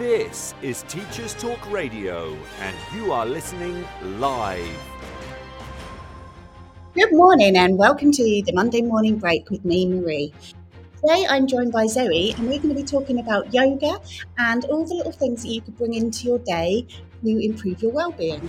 This is Teachers Talk Radio, and you are listening live. Good morning, and welcome to the Monday morning break with me, Marie. Today, I'm joined by Zoe, and we're going to be talking about yoga and all the little things that you could bring into your day to improve your well-being.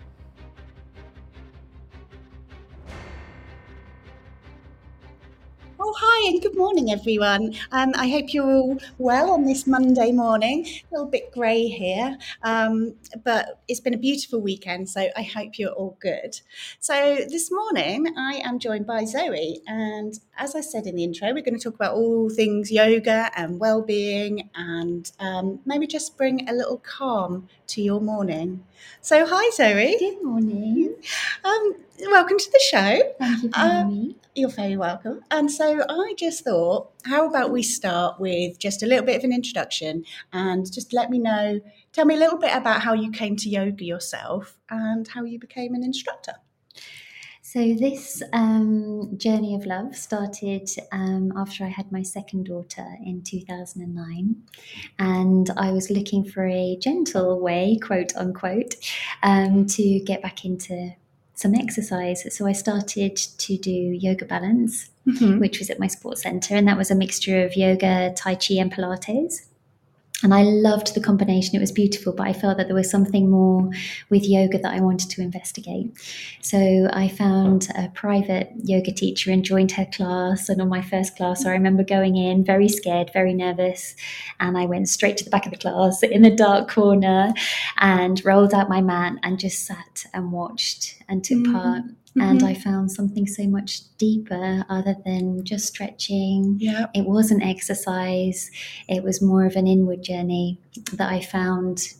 Oh, hi, and good morning, everyone. Um, I hope you're all well on this Monday morning. A little bit grey here, um, but it's been a beautiful weekend, so I hope you're all good. So, this morning I am joined by Zoe, and as I said in the intro, we're going to talk about all things yoga and well-being, and um, maybe just bring a little calm to your morning. So, hi, Zoe. Good morning. Um, welcome to the show. Thank you for Um, having me. You're very welcome. And so I just thought, how about we start with just a little bit of an introduction and just let me know, tell me a little bit about how you came to yoga yourself and how you became an instructor. So, this um, journey of love started um, after I had my second daughter in 2009. And I was looking for a gentle way, quote unquote, um, to get back into some exercise. So, I started to do yoga balance, mm-hmm. which was at my sports centre. And that was a mixture of yoga, Tai Chi, and Pilates. And I loved the combination. It was beautiful, but I felt that there was something more with yoga that I wanted to investigate. So I found a private yoga teacher and joined her class. And on my first class, I remember going in very scared, very nervous. And I went straight to the back of the class in the dark corner and rolled out my mat and just sat and watched and took Mhm. part. And Mhm. I found something so much deeper other than just stretching. Yeah. It wasn't exercise, it was more of an inward journey that I found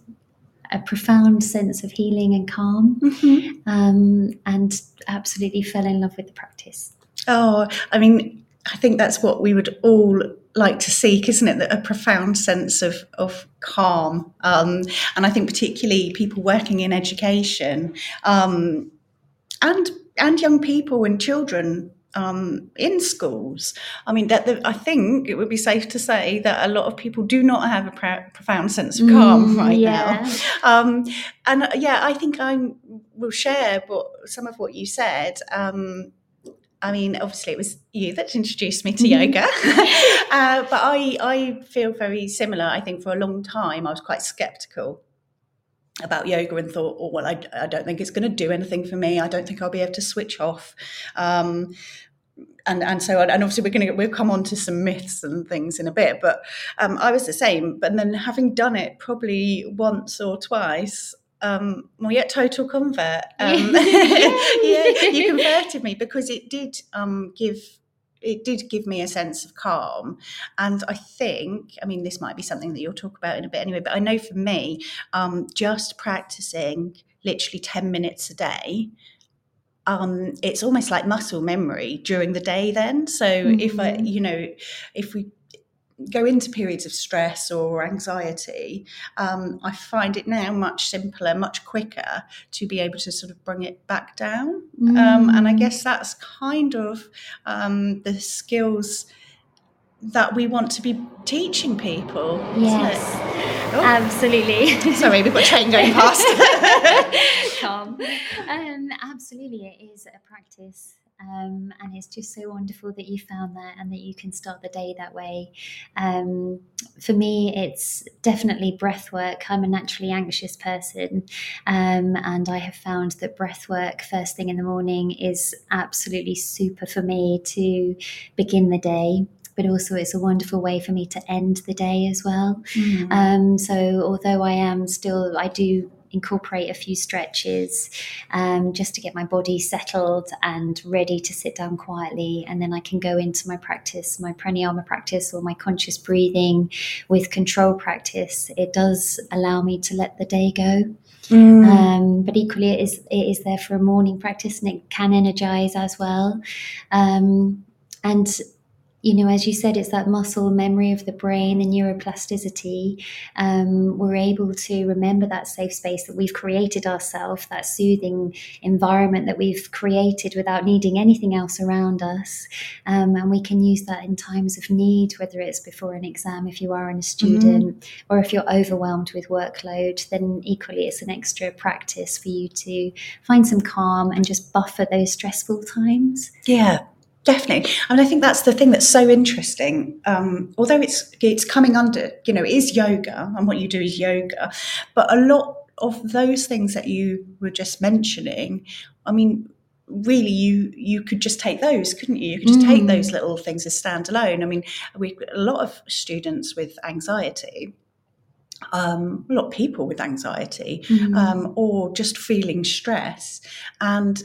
a profound sense of healing and calm um, and absolutely fell in love with the practice. Oh, I mean, I think that's what we would all like to seek, isn't it? That a profound sense of of calm, um, and I think particularly people working in education, um, and and young people and children um, in schools. I mean, that the, I think it would be safe to say that a lot of people do not have a prou- profound sense of calm Mm, right yeah. now. Um, and uh, yeah, I think I will share what some of what you said. Um, I mean, obviously, it was you that introduced me to Mhm. yoga, uh, but I I feel very similar. I think for a long time I was quite skeptical about yoga and thought, oh well, I, I don't think it's going to do anything for me. I don't think I'll be able to switch off. Um, and and so and obviously we're going to we'll come on to some myths and things in a bit but um, I was the same but then having done it probably once or twice um, well yet total convert um, yeah you converted me because it did um, give it did give me a sense of calm and I think I mean this might be something that you'll talk about in a bit anyway but I know for me um, just practicing literally 10 minutes a day um, it's almost like muscle memory during the day then so if i Mhm. you know if we go into periods of stress or anxiety um, i find it now much simpler much quicker to be able to sort of bring it back down um, and i Mm. guess that's kind of um, the skills that we want to be teaching people Yes. Oh, absolutely. sorry we've got a train going past Calm. Um, absolutely, it is a practice. Um, and it's just so wonderful that you found that and that you can start the day that way. Um, for me, it's definitely breath work. I'm a naturally anxious person, um, and I have found that breath work first thing in the morning is absolutely super for me to begin the day. But also, it's a wonderful way for me to end the day as well. Mm. Um, so although I am still, I do incorporate a few stretches um, just to get my body settled and ready to sit down quietly. And then I can go into my practice, my pranayama practice or my conscious breathing with control practice. It does allow me to let the day go. Mm. Um, but equally, it is it is there for a morning practice, and it can energize as well. Um, and you know, as you said, it's that muscle memory of the brain, the neuroplasticity. Um, we're able to remember that safe space that we've created ourselves, that soothing environment that we've created without needing anything else around us. Um, and we can use that in times of need, whether it's before an exam, if you are a student, mm-hmm. or if you're overwhelmed with workload, then equally it's an extra practice for you to find some calm and just buffer those stressful times. Yeah, Definitely, I and I think that's the thing that's so interesting. Um, although it's it's coming under, you know, it is yoga, and what you do is yoga, but a lot of those things that you were just mentioning, I mean, really, you you could just take those, couldn't you? You could just mm. take those little things as standalone. I mean, we a lot of students with anxiety. Um, a lot of people with anxiety mm. um, or just feeling stress and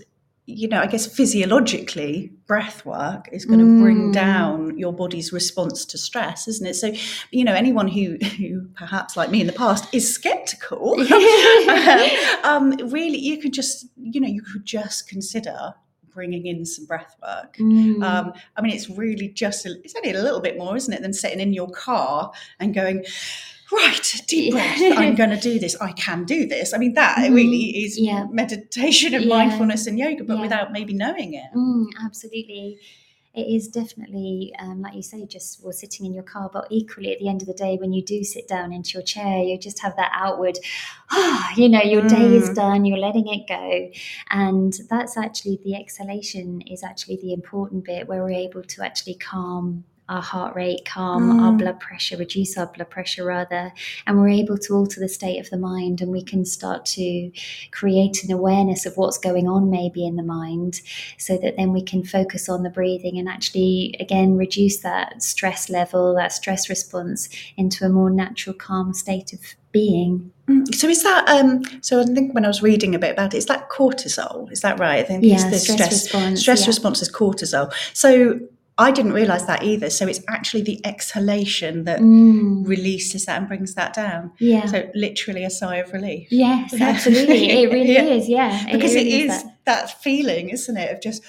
you know, I guess physiologically, breath work is going to mm. bring down your body's response to stress, isn't it? So, you know, anyone who, who perhaps like me in the past is skeptical, um, really, you could just, you know, you could just consider bringing in some breath work. Mm. Um, I mean, it's really just, a, it's only a little bit more, isn't it, than sitting in your car and going, right, deep breath. I'm going to do this. I can do this. I mean, that mm, really is yeah. meditation and yeah. mindfulness and yoga, but yeah. without maybe knowing it. Mm, absolutely. It is definitely, um, like you say, just well, sitting in your car. But equally, at the end of the day, when you do sit down into your chair, you just have that outward, ah, you know, your mm. day is mm. done, you're letting it go. And that's actually the exhalation, is actually the important bit where we're able to actually calm our heart rate calm, mm. our blood pressure, reduce our blood pressure rather, and we're able to alter the state of the mind and we can start to create an awareness of what's going on maybe in the mind so that then we can focus on the breathing and actually again reduce that stress level, that stress response into a more natural, calm state of being. Mm. So is that um so I think when I was reading a bit about it, is that cortisol? Is that right? I think yeah, the stress, stress response. Stress yeah. response is cortisol. So I didn't realize that either. So it's actually the exhalation that mm. releases that and brings that down. Yeah. So literally a sigh of relief. Yes, absolutely. it really yeah. is. Yeah. Because it, really it is, is that. that. feeling, isn't it, of just,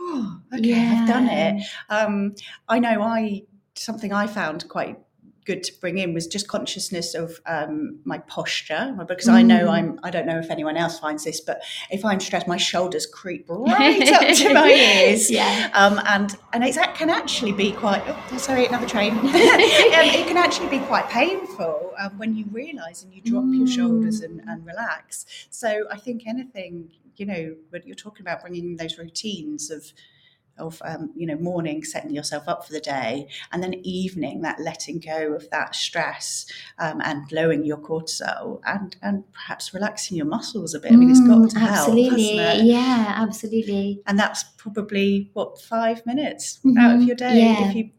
oh, okay, yeah. I've done it. Um, I know I something I found quite good to bring in was just consciousness of um, my posture because mm. I know mm. I'm I don't know if anyone else finds this but if I'm stressed my shoulders creep right up to my ears yeah um, and and it can actually be quite oh, sorry another train um, it can actually be quite painful um, when you realize and you drop mm. your shoulders and, mm. and relax so I think anything you know when you're talking about bringing those routines of of um, you know morning setting yourself up for the day and then evening that letting go of that stress um, and lowering your cortisol and and perhaps relaxing your muscles a bit i mean it's got mm, to absolutely. help yeah absolutely and that's probably what five minutes mm-hmm. out of your day yeah. if you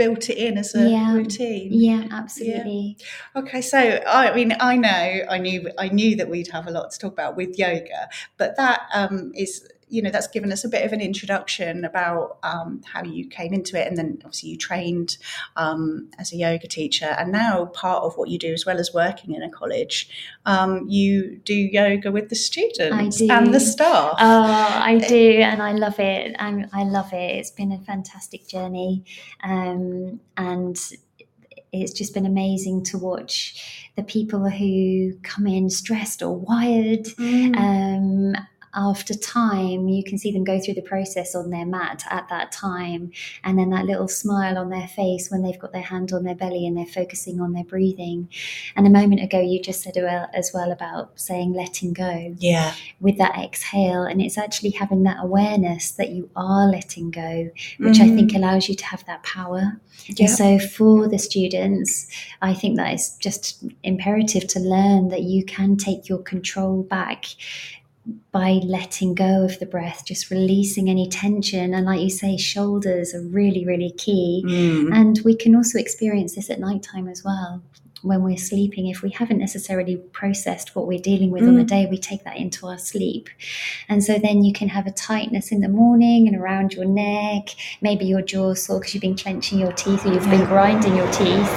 built it in as a yeah. routine. Yeah, absolutely. Yeah. Okay, so I mean, I know, I knew, I knew that we'd have a lot to talk about with yoga, but that um, is you know that's given us a bit of an introduction about um, how you came into it. And then obviously you trained um, as a yoga teacher. And now part of what you do as well as working in a college um, you do yoga with the students and the staff. Oh i do and i love it. I i love it. It's been a fantastic journey. Um, and it's just been amazing to watch the people who come in stressed or wired. Mm. um, after time, you can see them go through the process on their mat at that time. And then that little smile on their face when they've got their hand on their belly and they're focusing on their breathing. And a moment ago, you just said as well about saying letting go. Yeah. With that exhale. And it's actually having that awareness that you are letting go, which mm. I think allows you to have that power. Yeah. And so for the students, I think that it's just imperative to learn that you can take your control back by letting go of the breath, just releasing any tension. And like you say, shoulders are really, really key. Mm. And we can also experience this at nighttime as well. when we're sleeping, if we haven't necessarily processed what we're dealing with mm. on the mm. day, we take that into our sleep. And so then you can have a tightness in the morning and around your neck, maybe your jaw sore because you've been clenching your teeth or you've been grinding your teeth.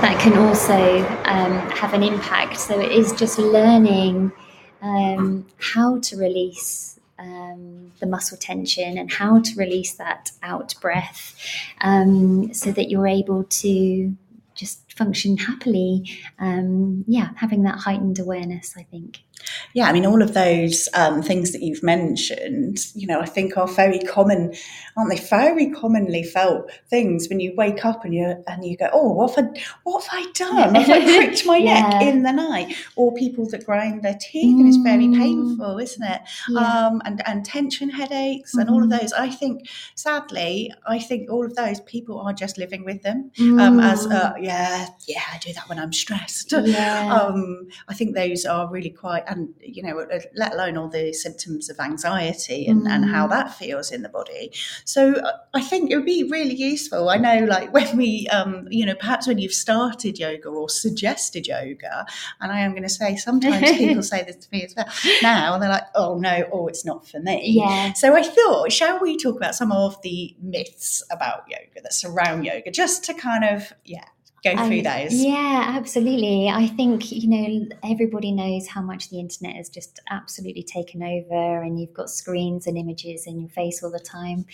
That can also um, have an impact. So it is just learning um, how to release um, the muscle tension and how to release that out breath um, so that you're able to just function happily. Um, yeah, having that heightened awareness, I think. Yeah, I mean, all of those um, things that you've mentioned, you know, I think are very common, aren't they? Very commonly felt things when you wake up and you and you go, "Oh, what have I, what have I done? Have I pricked my yeah. neck in the night?" Or people that grind their teeth mm. and it's very mm. painful, isn't it? Yeah. Um, and and tension headaches mm. and all of mm-hmm. those. I think, sadly, I think all of those people are just living with them mm. um, as, uh, yeah, yeah, I do that when I'm stressed. Yeah. Um, I think those are really quite and you know uh, let alone all the symptoms of anxiety and, mm. and how mm. that feels in the body so uh, i think it would be really useful i know like when we um, you know perhaps when you've started yoga or suggested yoga and i am going to say sometimes people say this to me as well now and they're like oh no oh it's not for me yeah so i thought shall we talk about some of the myths about yoga that surround yoga just to kind of yeah go through those. Yeah, absolutely. I think, you know, everybody knows how much the internet has just absolutely taken over, and you've got screens and images in your face all the time.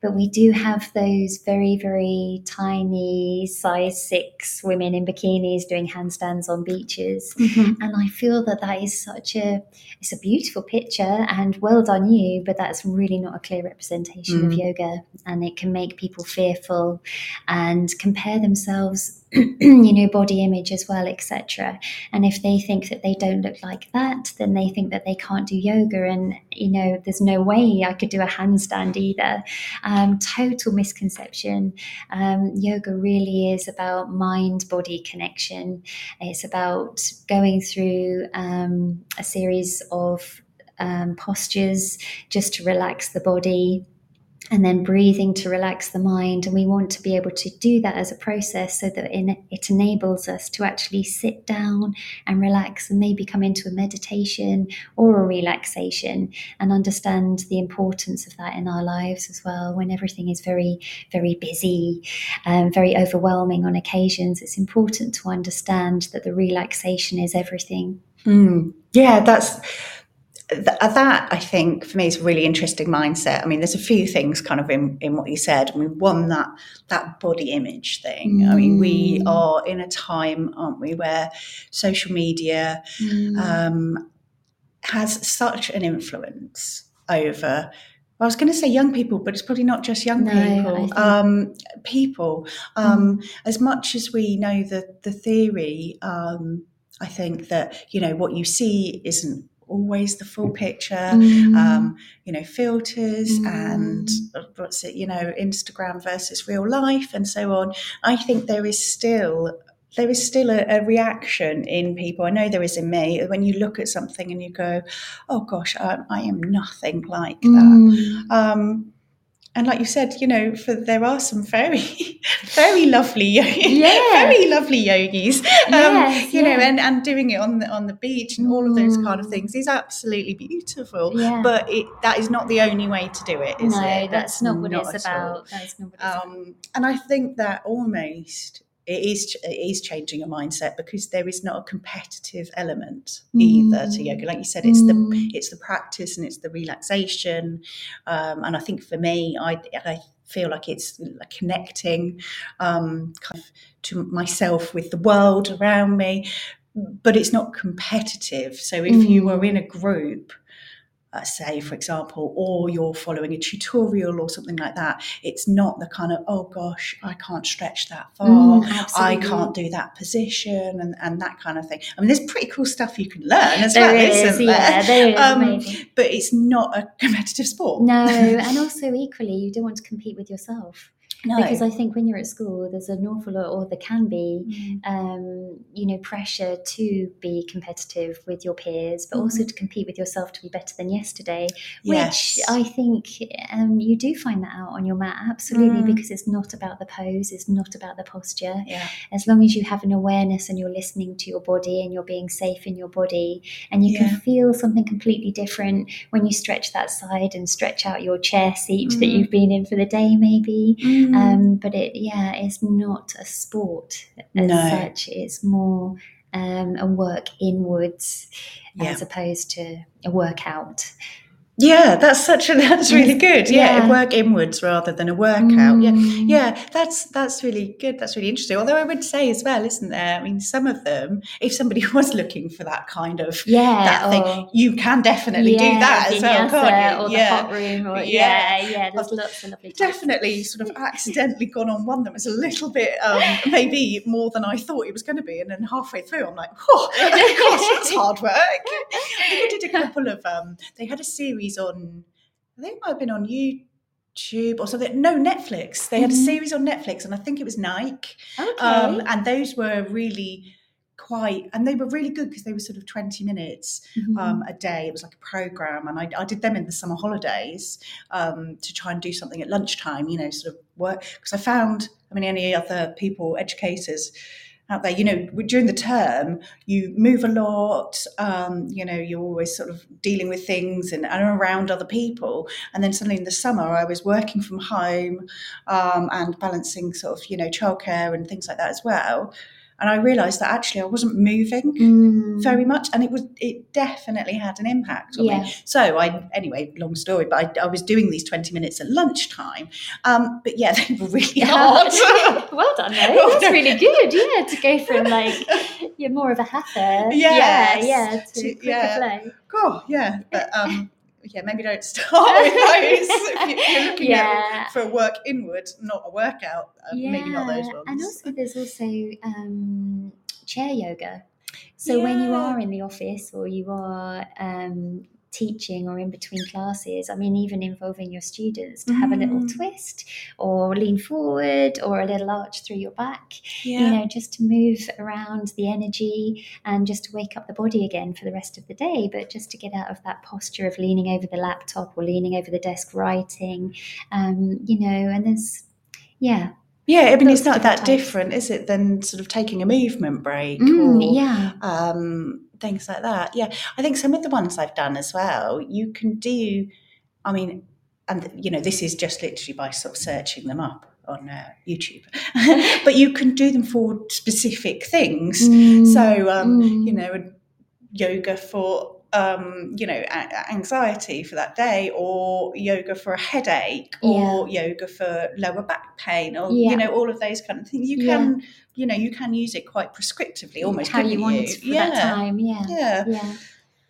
But we do have those very, very tiny, size six women in bikinis doing handstands on beaches. Mm-hmm. And I feel that that is such a, it's a beautiful picture and well done you, but that's really not a clear representation mm. of yoga. And it can make people fearful and compare themselves you know body image as well etc and if they think that they don't look like that then they think that they can't do yoga and you know there's no way i could do a handstand either. Um, total misconception. Um, yoga really is about mind body connection. It's about going through um, a series of um, postures just to relax the body and then breathing to relax the mind. And we want to be able to do that as a process so that it enables us to actually sit down and relax and maybe come into a meditation or a relaxation and understand the importance of that in our lives as well. When everything is very, very busy, um, very overwhelming on occasions, it's important to understand that the relaxation is everything. Mm. Yeah, that's uh, that I think for me is a really interesting mindset. I mean, there's a few things kind of in, in what you said. I mean, one that that body image thing. Mm. I mean, we mm. are in a time, aren't we, where social media mm. um, has such an influence over. I was going to say young people, but it's probably not just young no, people. Um, people, um, mm. as much as we know the the theory, um, I think that you know what you see isn't always the full picture. Mm. Um, you know, filters mm. and uh, what's it, you know, Instagram versus real life and so on. I think there is still there is still a, a, reaction in people. I know there is in me when you look at something and you go, "Oh gosh, I, I am nothing like that." Mm. Um, and like you said, you know, for there are some very, very lovely, yeah. very lovely yogis, um, yes, you yeah. know, and, and doing it on the on the beach and all of those kind of mm. things is absolutely beautiful. Yeah. But it, that is not the only way to do it, is no, it? That's, that's not what not it's about. That's not what it's um, about. And I think that almost it is it is changing a mindset because there is not a competitive element either to yoga. Like you said, it's mm. the it's the practice and it's the relaxation. Um, and I think for me, I I feel like it's connecting um, kind of to myself with the world around me. But it's not competitive. So if mm. you were in a group uh, say, for example, or you're following a tutorial or something like that, it's not the kind of, oh gosh, I can't stretch that far, mm, I can't do that position, and, and that kind of thing. I mean, there's pretty cool stuff you can learn as there well, is, isn't yeah, there? there is, um, but it's not a competitive sport. No, and also equally, you don't want to compete with yourself. No. Because I think when you're at school, there's an awful lot, or there can be, Mm. um, you know, pressure to be competitive with your peers, but also Mhm. to compete with yourself to be better than yesterday. Yes. Which I think um, you do find that out on your mat, absolutely, Mm. because it's not about the pose, it's not about the posture. yeah. As long as you have an awareness and you're listening to your body and you're being safe in your body, and you Yeah. can feel something completely different when you stretch that side and stretch out your chair seat that Mm. you've been in for the day, maybe. Mm. Um, but it, yeah, it's not a sport as No. such. It's more um, a work inwards Yeah. as opposed to a workout. Yeah, that's such a that's really good. Yeah, Yeah. work inwards rather than a workout. Yeah. Mm. Yeah, that's that's really good. That's really interesting. Although I would say as well, isn't there? I mean, some of them, if somebody was looking for that kind of Yeah, that thing, you can definitely do that as well, can't you? Or the yeah, hot room, or Yeah. yeah, yeah. There's I've lots of lovely. types. definitely sort of accidentally gone on one that was a little bit um, maybe more than I thought it was going to be, and then halfway through, I'm like, oh, gosh, that's hard work. I think I did a couple of. Um, they had a series on. I think it might have been on YouTube or something. No, Netflix. They had a Mhm. series on Netflix, and I think it was Nike. Okay. Um, and those were really quite, and they were really good because they were sort of 20 minutes Mhm. um, a day. It was like a program, and I, I did them in the summer holidays um, to try and do something at lunchtime. You know, sort of work because I found. I mean, any other people, educators out there, you know, during the term, you move a lot. Um, you know, you're always sort of dealing with things and, and around other people. And then suddenly in the summer, I was working from home um, and balancing sort of, you know, childcare and things like that as well. And I realised that actually I wasn't moving Mm. very much and it was it definitely had an impact on Yeah. me so i anyway long story but I, I was doing these 20 minutes at lunchtime um but yeah they were really hard well done, though. That's really good. Yeah, to go from like you're more of a hatha. Yes. Yeah, yeah, to, To- quicker yeah. flow. oh yeah but um yeah maybe don't start with those if you- you're looking Yeah. at for a work inward not a workout uh, maybe not those ones And also, there's also um, chair yoga. So when you are in the office or you are um, teaching or in between classes, I mean, even involving your students to have a little Mm. twist or lean forward or a little arch through your back, yeah you know, just to move around the energy and just to wake up the body again for the rest of the day, but just to get out of that posture of leaning over the laptop or leaning over the desk writing, um, you know, and there's, yeah, yeah i mean it's not that types. different is it than sort of taking a movement break Mm, or yeah. um, things like that. Yeah, I think some of the ones I've done as well, you can do. I mean, and you know, this is just literally by sort of searching them up on uh, YouTube, but you can do them for specific things. So, um, Mm. you know, yoga for. Um, you know, a- anxiety for that day, or yoga for a headache, or yoga for lower back pain, or Yeah. you know, all of those kind of things. You Yeah. can, you know, you can use it quite prescriptively, almost how you couldn't want you? for that time. Yeah. Yeah. Yeah.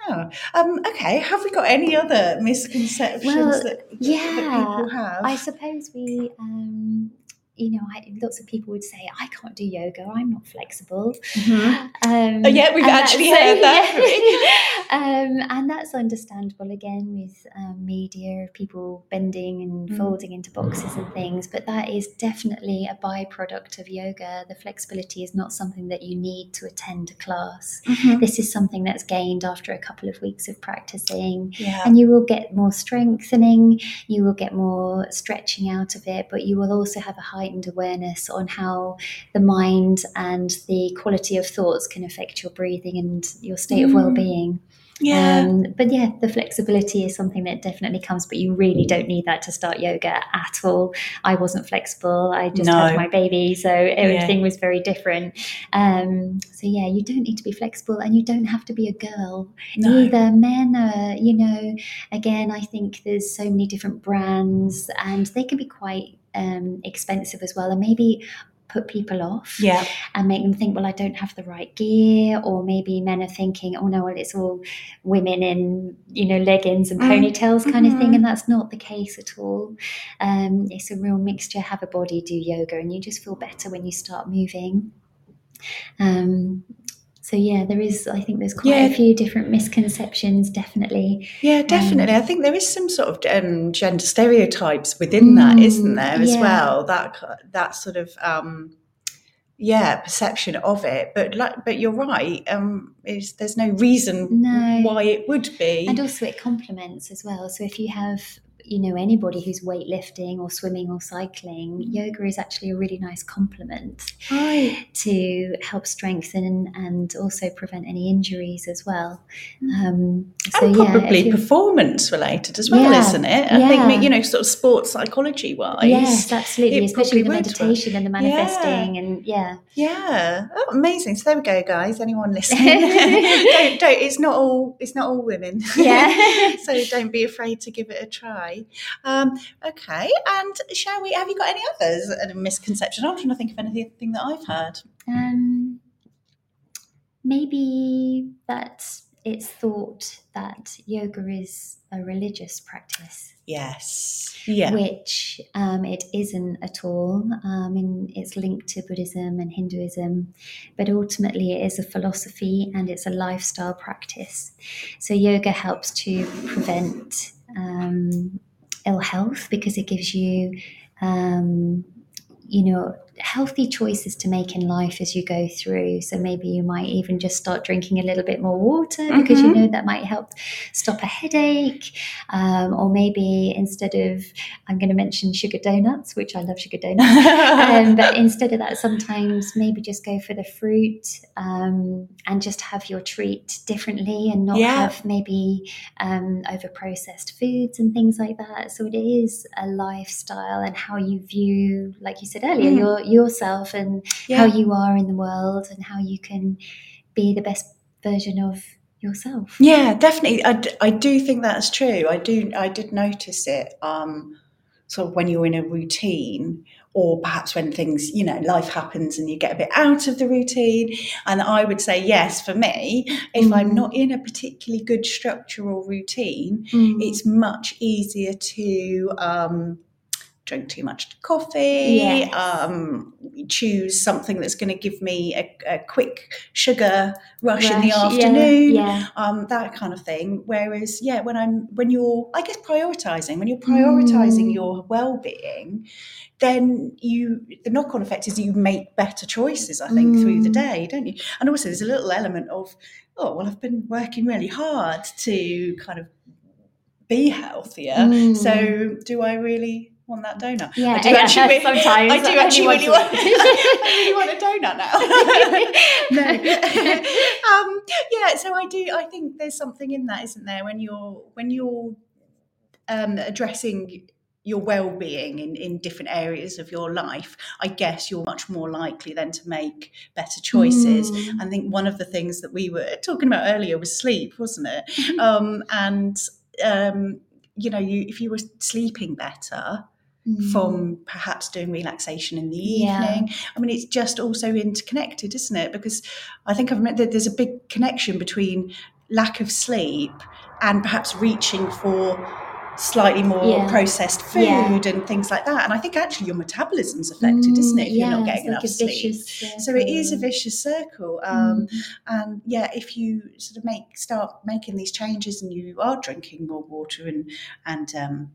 Oh, um, okay. Have we got any other misconceptions Well, that, that, yeah, that people have? I suppose we, um, you know, I, lots of people would say, I can't do yoga, I'm not flexible. Mhm. Um, Oh, yeah, we've actually that's- heard that. yeah. um, and that's understandable again with um, media people bending and Mm. folding into boxes and things. But that is definitely a byproduct of yoga. The flexibility is not something that you need to attend a class. Mhm. This is something that's gained after a couple of weeks of practicing. Yeah. And you will get more strengthening, you will get more stretching out of it, but you will also have a heightened awareness on how the mind and the quality of thoughts can affect your breathing and your state of Mm. well being. yeah. Um, but yeah, the flexibility is something that definitely comes, but you really don't need that to start yoga at all. I wasn't flexible. I just No. had my baby, so everything was very different. Um, so yeah, you don't need to be flexible, and you don't have to be a girl no. either. Men are, you know, again, I think there's so many different brands, and they can be quite um, expensive as well, and maybe put people off Yeah. and make them think, well, I don't have the right gear, or maybe men are thinking, oh no, well, it's all women in you know leggings and Mm. ponytails kind of thing, Mhm. and that's not the case at all. Um, it's a real mixture. Have a body, do yoga, and you just feel better when you start moving. Um, so yeah, there is. I think there's quite Yeah. a few different misconceptions, definitely. Yeah, definitely. I think there is some sort of um, gender stereotypes within that, Mm, isn't there, as yeah. well? That that sort of um, yeah perception of it. But like, but you're right. Um, is there's no reason No. why it would be. And also, it complements as well. So if you have, you know, anybody who's weightlifting or swimming or cycling, yoga is actually a really nice complement right. to help strengthen and also prevent any injuries as well. Um, so and probably you- performance related as well, Yeah, isn't it? I think yeah. you know, sort of sports psychology wise. Yes, absolutely. Especially the probably would work. meditation and the manifesting, and yeah, Yeah. Oh, amazing. So there we go, guys. Anyone listening? don't, don't. It's not all. It's not all women. Yeah. so don't be afraid to give it a try. Um, okay. And shall we? Have you got any others? A misconception. I'm trying to think of anything that I've heard. Um, maybe that it's thought that yoga is a religious practice, Yes. Yeah. which um, it isn't at all. Um, and it's linked to Buddhism and Hinduism, but ultimately it is a philosophy and it's a lifestyle practice. So yoga helps to prevent um, ill health because it gives you. Um, you know, healthy choices to make in life as you go through. So maybe you might even just start drinking a little bit more water because you Mhm. know that might help stop a headache. Um, or maybe instead of, I'm going to mention sugar donuts, which I love sugar donuts. um, but instead of that, sometimes maybe just go for the fruit um, and just have your treat differently and not Yeah. have maybe um, over processed foods and things like that. So it is a lifestyle and how you view, like you said earlier, Mm. your yourself and Yeah. how you are in the world and how you can be the best version of yourself. Yeah, definitely. I, d- I do think that's true. I do. I did notice it. Um, sort of when you're in a routine, or perhaps when things, you know, life happens and you get a bit out of the routine. And I would say yes for me. If I'm Mm. not in a particularly good structure or routine, Mm. it's much easier to um, drink too much coffee, Yes. um, choose something that's going to give me a, a quick sugar rush, in the Rush, yeah, afternoon, Yeah. um, that kind of thing. Whereas, yeah, when I'm when you're, I guess, prioritizing, when you're prioritizing Mm. your well-being, then you the knock-on effect is you make better choices. I think through the Mm. day, don't you? And also, there's a little element of, oh well, I've been working really hard to kind of be healthier. Mm. So, do I really want that donut? Yeah, I do yeah, actually. re- sometimes I do actually really a want. week. I really want a donut now. no. um, yeah. So I do. I think there's something in that, isn't there? When you're when you're um, addressing your well-being in, in different areas of your life, I guess you're much more likely then to make better choices. Mm. I think one of the things that we were talking about earlier was sleep, wasn't it? Mm-hmm. Um, and um, you know, you if you were sleeping better Mm. from perhaps doing relaxation in the Yeah. evening, I mean, it's just also interconnected, isn't it? Because I think I've met that there's a big connection between lack of sleep and perhaps reaching for slightly more Yeah. processed food Yeah. and things like that. And I think actually your metabolism's affected, isn't it? If you're Mm, not getting it's like enough a sleep. vicious So it is a vicious circle. Um, Mm. and yeah, if you sort of make start making these changes and you are drinking more water and and um,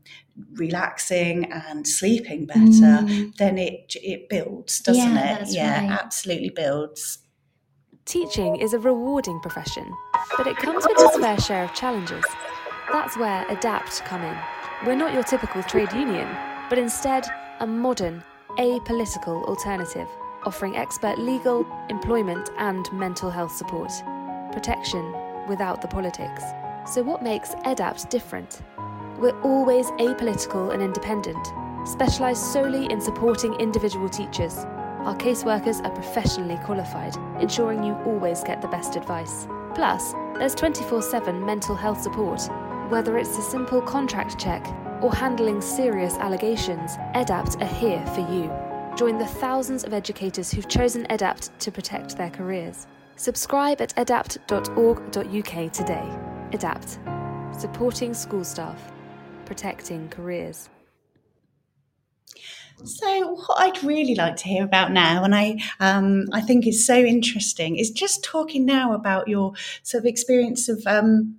relaxing and sleeping better, Mm. then it it builds, doesn't Yeah, it? that's yeah, right. absolutely builds. Teaching is a rewarding profession, but it comes with its fair share of challenges. That's where EDAPT come in. We're not your typical trade union, but instead a modern, apolitical alternative, offering expert legal, employment, and mental health support. Protection without the politics. So, what makes EDAPT different? We're always apolitical and independent, specialised solely in supporting individual teachers. Our caseworkers are professionally qualified, ensuring you always get the best advice. Plus, there's 24 7 mental health support. Whether it's a simple contract check or handling serious allegations, EDAPT are here for you. Join the thousands of educators who've chosen EDAPT to protect their careers. Subscribe at edapt.org.uk today. EDAPT, supporting school staff, protecting careers. So, what I'd really like to hear about now, and I, um, I think is so interesting, is just talking now about your sort of experience of um,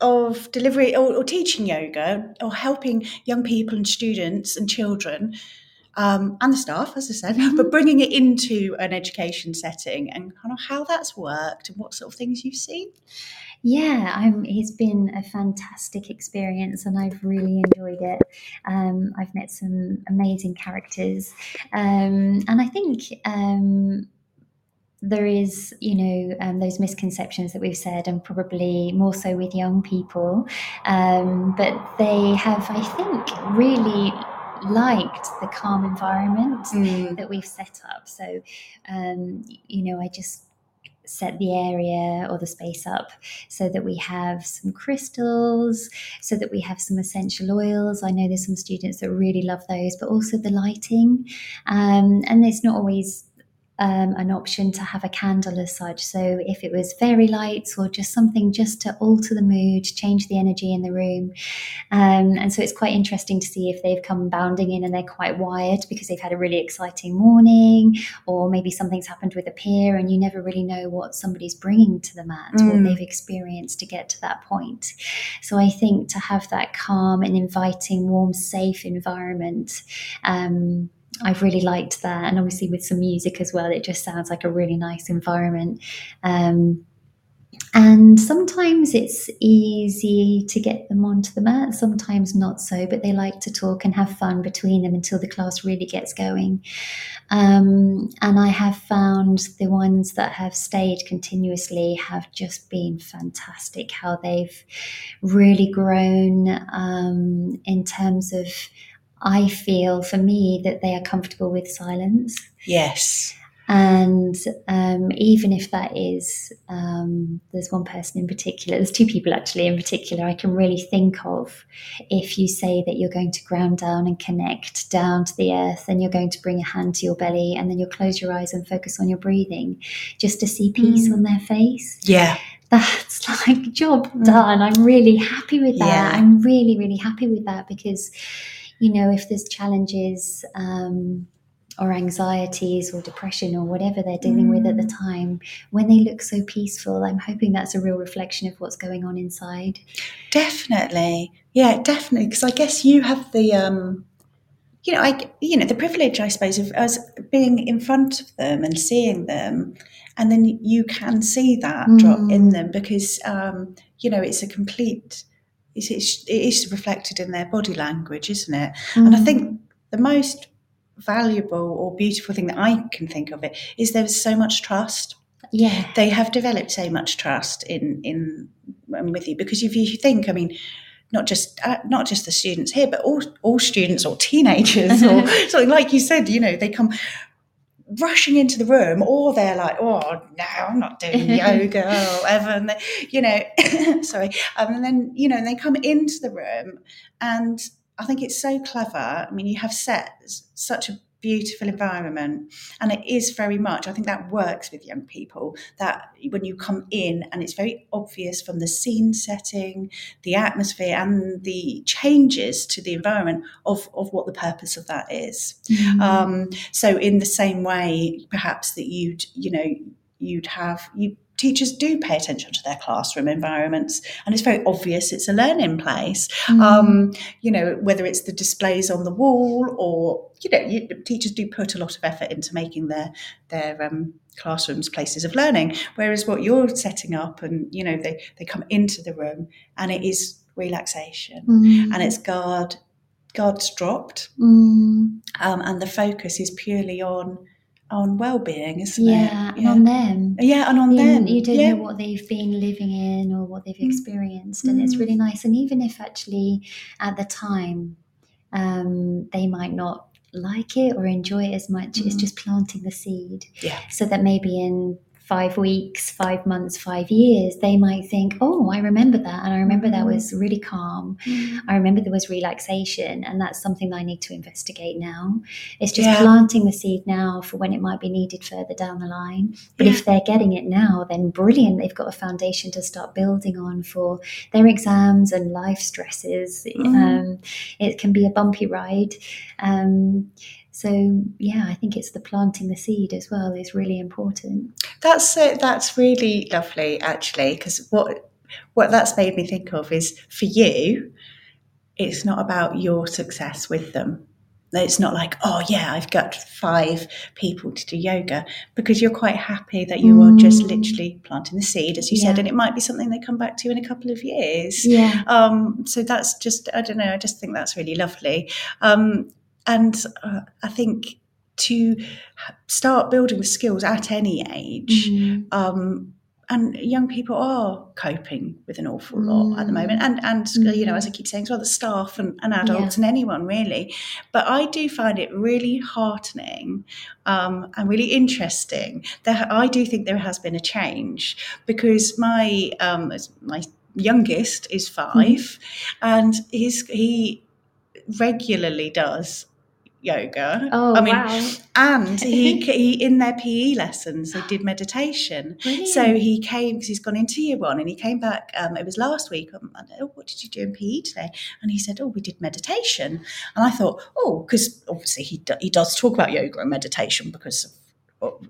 of delivery or, or, teaching yoga or helping young people and students and children um, and the staff, as I said, but mm-hmm. bringing it into an education setting and kind of how that's worked and what sort of things you've seen. Yeah, I'm, it's been a fantastic experience and I've really enjoyed it. Um, I've met some amazing characters. Um, and I think um, there is, you know, um, those misconceptions that we've said, and probably more so with young people. Um, but they have, I think, really liked the calm environment mm. that we've set up. So, um, you know, I just set the area or the space up so that we have some crystals, so that we have some essential oils. I know there's some students that really love those, but also the lighting. Um, and it's not always um, an option to have a candle as such. So if it was fairy lights or just something just to alter the mood, change the energy in the room. Um, and so it's quite interesting to see if they've come bounding in and they're quite wired because they've had a really exciting morning or maybe something's happened with a peer and you never really know what somebody's bringing to the mat, mm. what they've experienced to get to that point. So I think to have that calm and inviting, warm, safe environment um, I've really liked that, and obviously with some music as well, it just sounds like a really nice environment. Um, and sometimes it's easy to get them onto the mat, sometimes not so, but they like to talk and have fun between them until the class really gets going. Um, and I have found the ones that have stayed continuously have just been fantastic, how they've really grown um, in terms of I feel for me that they are comfortable with silence. Yes. And um, even if that is, um, there's one person in particular, there's two people actually in particular I can really think of. If you say that you're going to ground down and connect down to the earth, and you're going to bring a hand to your belly, and then you'll close your eyes and focus on your breathing, just to see peace mm. on their face. Yeah that's like job mm. done. I'm really happy with that. Yeah. I'm really, really happy with that because you know, if there's challenges um, or anxieties or depression or whatever they're dealing mm. with at the mm. time, when they look so peaceful, I'm hoping that's a real reflection of what's going on inside. Definitely. Yeah, definitely. Because I guess you have the. Um, you know, I you know the privilege, I suppose, of us being in front of them and seeing them, and then you can see that mm. drop in mm. them because um, you know it's a complete it's, it's, it is reflected in their body language, isn't it? Mm. And I think mm. the most valuable or beautiful thing that I can think of it is there's so much trust. Yeah, they have developed so much trust in in with you because if you think, I mean, not just uh, not just the students here, but all all students or teenagers or something like you said, you know, they come rushing into the room or they're like oh no i'm not doing yoga or whatever and they, you know sorry um, and then you know they come into the room and i think it's so clever. I mean you have set such a beautiful environment. And it is very much, I think that works with young people, that when you come in and it's very obvious from the scene setting, the atmosphere, and the changes to the environment of, of what the purpose of that is. Mm-hmm. Um, so, in the same way, perhaps that you'd, you know, you'd have, you teachers do pay attention to their classroom environments and it's very obvious it's a learning place mm. um, you know whether it's the displays on the wall or you know you, teachers do put a lot of effort into making their their um, classrooms places of learning whereas what you're setting up and you know they they come into the room and it is relaxation mm. and it's guard guards dropped mm. um, and the focus is purely on on well-being, isn't yeah, it? Yeah, on them. Yeah, and on you, them. You don't yeah. know what they've been living in or what they've mm. experienced, mm. and it's really nice. And even if actually at the time um, they might not like it or enjoy it as much, mm. it's just planting the seed. Yeah. So that maybe in five weeks, five months, five years, they might think, oh, I remember that. And I remember that Mm. was really calm. Mm. I remember there was relaxation. And that's something that I need to investigate now. It's just Yeah. planting the seed now for when it might be needed further down the line. But if they're getting it now, then brilliant. They've got a foundation to start building on for their exams and life stresses. Mm. Um, it can be a bumpy ride. Um, so yeah, I think it's the planting the seed as well is really important. That's it. That's really lovely, actually, because what what that's made me think of is for you, it's not about your success with them. It's not like, oh yeah, I've got five people to do yoga because you're quite happy that you are just Mm. literally planting the seed, as you said, and it might be something they come back to in a couple of years. Yeah. Um, so that's just, I don't know, I just think that's really lovely. Um, and uh, I think to start building the skills at any age, Mm. um, and young people are coping with an awful lot at the moment, and and you know, as I keep saying as well, the staff and, and adults and anyone really. But I do find it really heartening um, and really interesting. That I do think there has been a change because my um, my youngest is 5 and he's he regularly does yoga. Oh I mean, wow! and he, he in their PE lessons they did meditation. So he came because he's gone into year one, and he came back. Um, it was last week. I oh, what did you do in PE today? And he said, "Oh, we did meditation." And I thought, "Oh, because obviously he do, he does talk about yoga and meditation because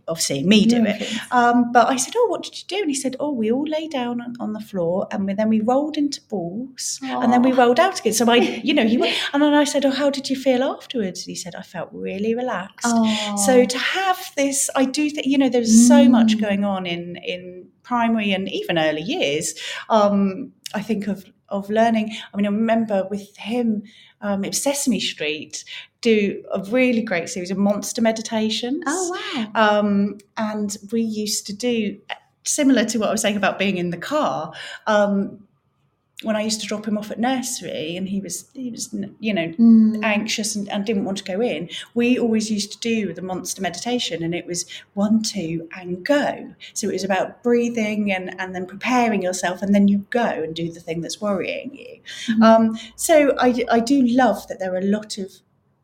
of, seeing me do it." Um, but I said, "Oh, what did you do?" And he said, "Oh, we all lay down on, on the floor, and we, then we rolled into balls, and then we rolled out again." So I, you know, he went, and then I said, "Oh, how did you feel afterwards?" And he said, "I felt really relaxed." Oh. So to have this, I do think you know there's so much Mm. going on in in primary and even early years. Um, I think of of learning. I mean, I remember with him, um, it was Sesame Street do a really great series of monster meditations. Oh wow! Um, and we used to do similar to what I was saying about being in the car. Um, when I used to drop him off at nursery, and he was he was you know Mm. anxious and, and didn't want to go in, we always used to do the monster meditation, and it was one, two, and go. So it was about breathing and and then preparing yourself, and then you go and do the thing that's worrying you. Mhm. Um, so I I do love that there are a lot of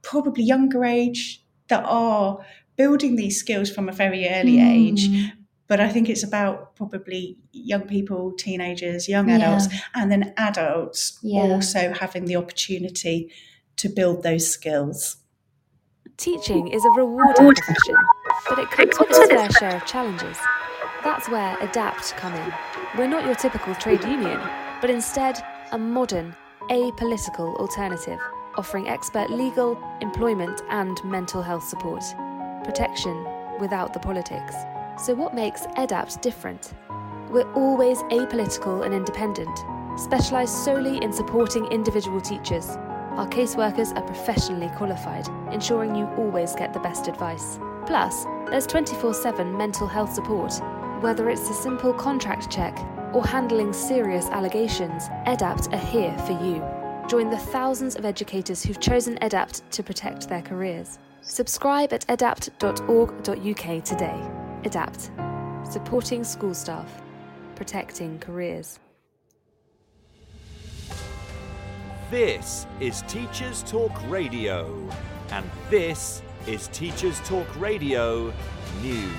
probably younger age that are building these skills from a very early age. But I think it's about probably young people, teenagers, young Yeah. adults, and then adults Yeah. also having the opportunity to build those skills. Teaching is a rewarding profession, but it comes with its fair share of challenges. That's where EDAPT come in. We're not your typical trade union, but instead a modern, apolitical alternative, offering expert legal, employment, and mental health support. Protection without the politics. So, what makes EDAPT different? We're always apolitical and independent, specialised solely in supporting individual teachers. Our caseworkers are professionally qualified, ensuring you always get the best advice. Plus, there's 24 7 mental health support. Whether it's a simple contract check or handling serious allegations, EDAPT are here for you. Join the thousands of educators who've chosen EDAPT to protect their careers. Subscribe at edapt.org.uk today. EDAPT, supporting school staff, protecting careers. This is Teachers Talk Radio, and this is Teachers Talk Radio News.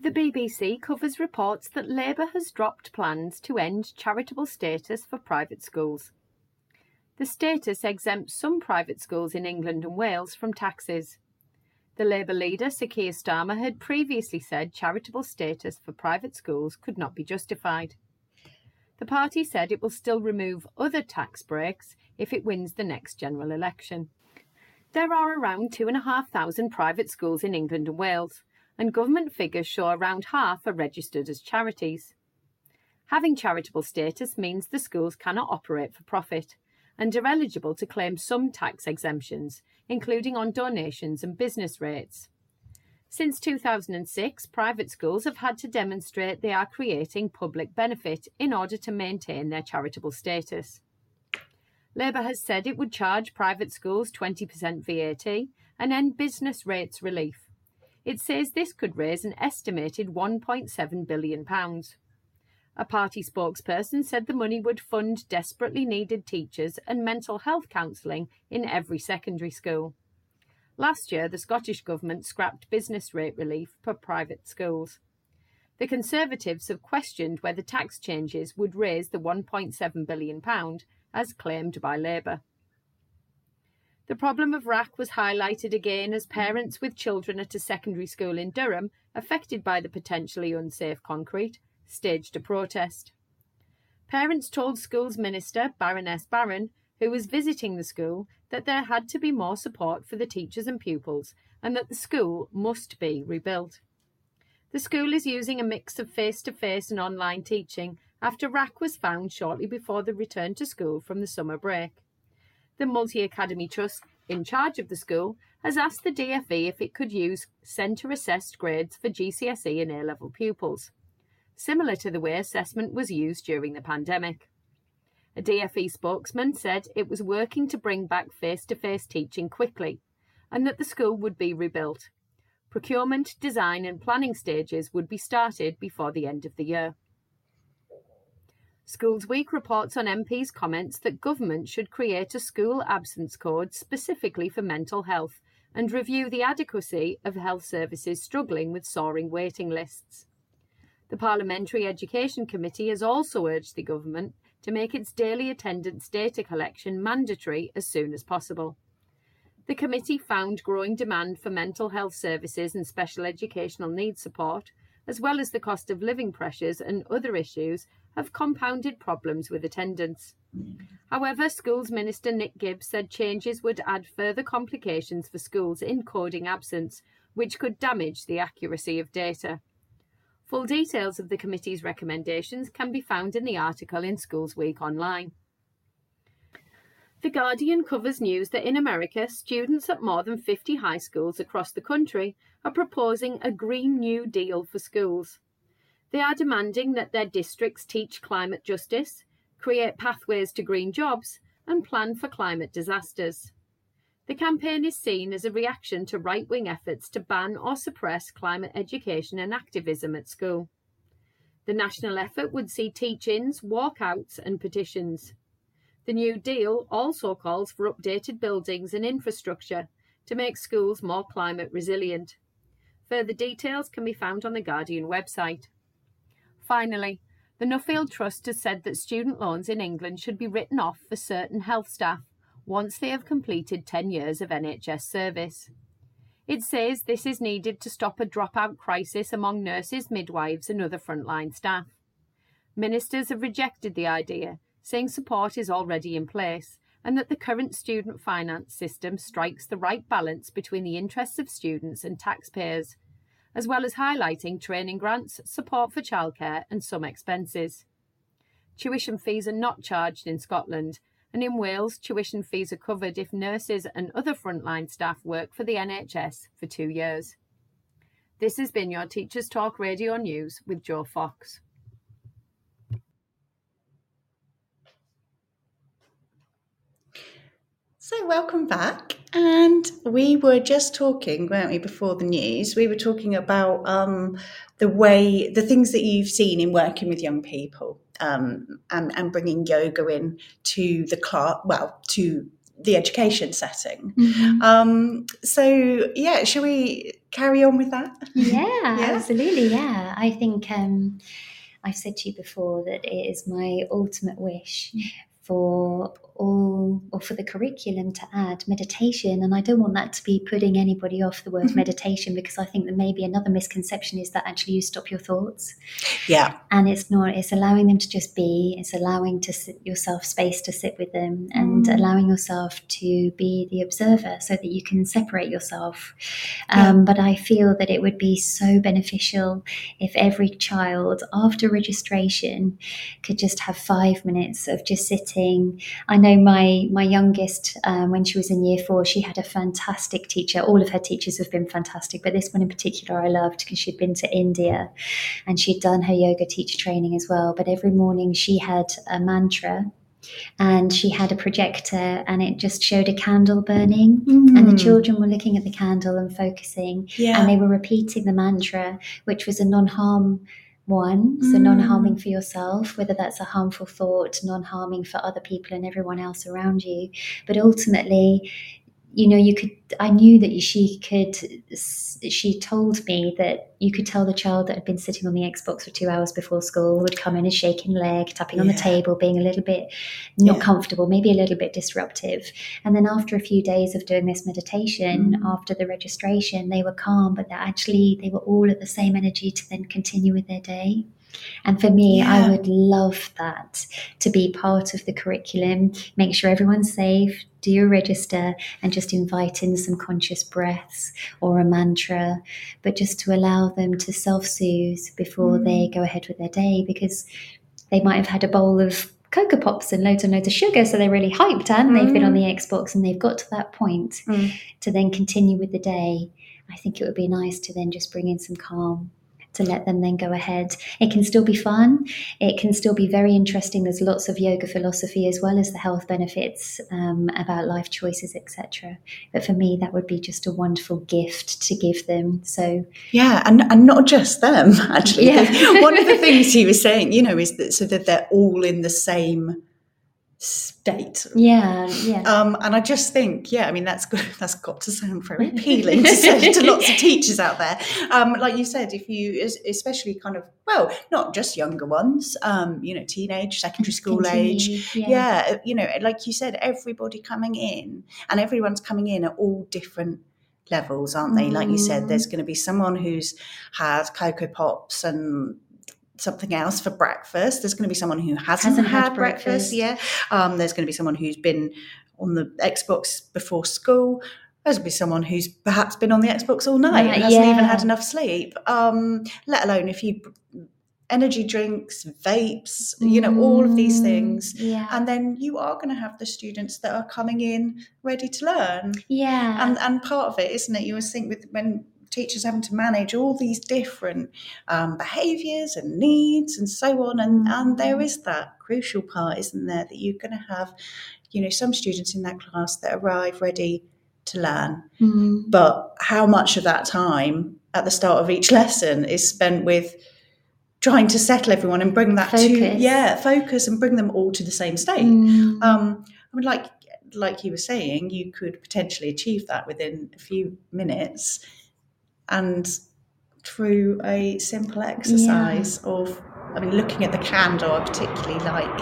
The BBC covers reports that Labour has dropped plans to end charitable status for private schools. The status exempts some private schools in England and Wales from taxes. The Labour leader, Sir Keir Starmer, had previously said charitable status for private schools could not be justified. The party said it will still remove other tax breaks if it wins the next general election. There are around 2,500 private schools in England and Wales, and government figures show around half are registered as charities. Having charitable status means the schools cannot operate for profit and are eligible to claim some tax exemptions, including on donations and business rates. Since 2006, private schools have had to demonstrate they are creating public benefit in order to maintain their charitable status. Labour has said it would charge private schools 20% VAT and end business rates relief. It says this could raise an estimated £1.7 billion. A party spokesperson said the money would fund desperately needed teachers and mental health counselling in every secondary school. Last year, the Scottish Government scrapped business rate relief for private schools. The Conservatives have questioned whether tax changes would raise the £1.7 billion, as claimed by Labour. The problem of RAAC was highlighted again as parents with children at a secondary school in Durham, affected by the potentially unsafe concrete, staged a protest. Parents told Schools Minister Baroness Barran, who was visiting the school, that there had to be more support for the teachers and pupils and that the school must be rebuilt. The school is using a mix of face to face and online teaching after RAAC was found shortly before the return to school from the summer break. The Multi Academy Trust, in charge of the school, has asked the DFE if it could use centre assessed grades for GCSE and A level pupils, similar to the way assessment was used during the pandemic. A DFE spokesman said it was working to bring back face to face teaching quickly and that the school would be rebuilt. Procurement, design, and planning stages would be started before the end of the year. Schools Week reports on MP's comments that government should create a school absence code specifically for mental health and review the adequacy of health services struggling with soaring waiting lists. The Parliamentary Education Committee has also urged the government to make its daily attendance data collection mandatory as soon as possible. The committee found growing demand for mental health services and special educational needs support, as well as the cost of living pressures and other issues, have compounded problems with attendance. However, Schools Minister Nick Gibbs said changes would add further complications for schools in coding absence, which could damage the accuracy of data. Full details of the committee's recommendations can be found in the article in Schools Week online. The Guardian covers news that in America, students at more than 50 high schools across the country are proposing a Green New Deal for schools. They are demanding that their districts teach climate justice, create pathways to green jobs, and plan for climate disasters. The campaign is seen as a reaction to right wing efforts to ban or suppress climate education and activism at school. The national effort would see teach ins, walkouts, and petitions. The New Deal also calls for updated buildings and infrastructure to make schools more climate resilient. Further details can be found on the Guardian website. Finally, the Nuffield Trust has said that student loans in England should be written off for certain health staff once they have completed 10 years of NHS service. It says this is needed to stop a dropout crisis among nurses, midwives, and other frontline staff. Ministers have rejected the idea, saying support is already in place and that the current student finance system strikes the right balance between the interests of students and taxpayers, as well as highlighting training grants, support for childcare, and some expenses. Tuition fees are not charged in Scotland, and in Wales, tuition fees are covered if nurses and other frontline staff work for the NHS for two years. This has been your Teachers Talk Radio News with Joe Fox. So, welcome back. And we were just talking, weren't we, before the news? We were talking about um, the way, the things that you've seen in working with young people um, and, and bringing yoga in to the class, well, to the education setting. Mm-hmm. Um, so, yeah, shall we carry on with that? Yeah, yeah? absolutely. Yeah, I think um, I've said to you before that it is my ultimate wish mm. For or or for the curriculum to add meditation and i don't want that to be putting anybody off the word mm-hmm. meditation because i think that maybe another misconception is that actually you stop your thoughts yeah and it's not it's allowing them to just be it's allowing to sit yourself space to sit with them and mm. allowing yourself to be the observer so that you can separate yourself yeah. um, but i feel that it would be so beneficial if every child after registration could just have five minutes of just sitting i know my my youngest, um, when she was in year four, she had a fantastic teacher. All of her teachers have been fantastic, but this one in particular I loved because she'd been to India and she'd done her yoga teacher training as well. But every morning she had a mantra and she had a projector and it just showed a candle burning and the Mm. children were looking at the candle and focusing Yeah. and they were repeating the mantra which was a non-harm one so Mm. non-harming for yourself whether that's a harmful thought non-harming for other people and everyone else around you but ultimately you know you could i knew that she could she told me that you could tell the child that had been sitting on the xbox for two hours before school would come in a shaking leg tapping on the table being a little bit not Yeah. comfortable maybe a little bit disruptive and then after a few days of doing this meditation Mm. after the registration they were calm but that actually they were all at the same energy to then continue with their day and for me, I would love that to be part of the curriculum. Make sure everyone's safe, do your register, and just invite in some conscious breaths or a mantra, but just to allow them to self soothe before they go ahead with their day? Because they might have had a bowl of Cocoa Pops and loads and loads of sugar, so they're really hyped and they've been on the Xbox? And they've got to that point Mm. to then continue with the day. I think it would be nice to then just bring in some calm to let them then go ahead. It can still be fun. It can still be very interesting. There's lots of yoga philosophy as well as the health benefits um, about life choices, etc. But for me, that would be just a wonderful gift to give them. So Yeah, and, and not just them, actually. Yeah. One of the things he was saying, you know, is that so that they're all in the same state. yeah, yeah, Um, and I just think, yeah, I mean, that's good. That's got to sound very appealing to say to lots of teachers out there. Um, like you said, if you, especially kind of, well, not just younger ones, um, you know, teenage, secondary school age, yeah. yeah, you know, like you said, everybody coming in, and everyone's coming in at all different levels, aren't they? Like you said, Mm. there's going to be someone who's had cocoa pops and something else for breakfast. There's going to be someone who hasn't, Hasn't had, had breakfast. breakfast. Yeah. Um, there's going to be someone who's been on the Xbox before school. There's going to be someone who's perhaps been on the Xbox all night and hasn't even had enough sleep. Um, let alone if you energy drinks, vapes, you know, all of these Mm, things. Yeah, And then you are going to have the students that are coming in ready to learn. yeah, And and part of it, isn't it? You always think with when teachers having to manage all these different um, behaviours and needs and so on, and and there is that crucial part, isn't there, that you're going to have, you know, some students in that class that arrive ready to learn, Mm, but how much of that time at the start of each lesson is spent with trying to settle everyone and bring that to yeah focus and bring them all to the same state. Mm, um, I mean, like like you were saying, you could potentially achieve that within a few minutes, and through a simple exercise of, I mean, looking at the candle, I particularly like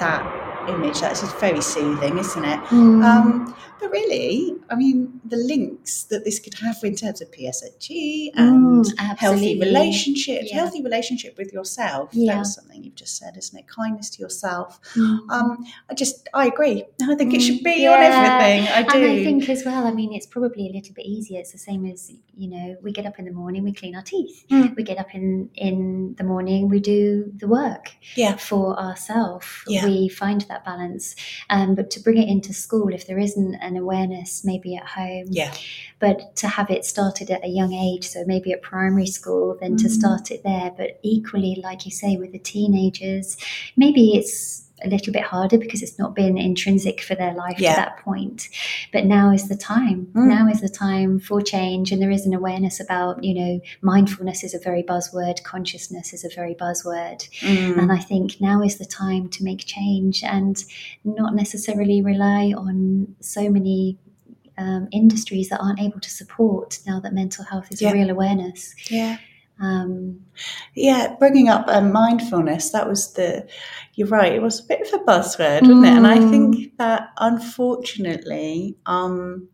that image. That's just very soothing, isn't it? mm. Um, but really, I mean, the links that this could have in terms of PSHE and Mm, healthy absolutely. relationships, Yeah. healthy relationship with yourself. Yeah. That was something you've just said, isn't it? Kindness to yourself. Mm. Um, I just, I agree. I think it should be Mm, on everything. I do. And I think as well, I mean, it's probably a little bit easier. It's the same as, you know, we get up in the morning, we clean our teeth. Mm. We get up in, in the morning, we do the work yeah, for ourselves. Yeah. We find that balance. Um, but to bring it into school, if there isn't an awareness maybe at home, yeah, but to have it started at a young age, so maybe at primary school, then to Mm. start it there. But equally, like you say, with the teenagers, maybe it's a little bit harder because it's not been intrinsic for their life Yeah. to that point. But now is the time. Mm. Now is the time for change, and there is an awareness about, you know, mindfulness is a very buzzword, consciousness is a very buzzword. Mm. And I think now is the time to make change and not necessarily rely on so many um, industries that aren't able to support now that mental health is Yeah. a real awareness. yeah. Um, Yeah, bringing up um, mindfulness, that was the, you're right, it was a bit of a buzzword, wasn't it? And I Mm. think that unfortunately, um,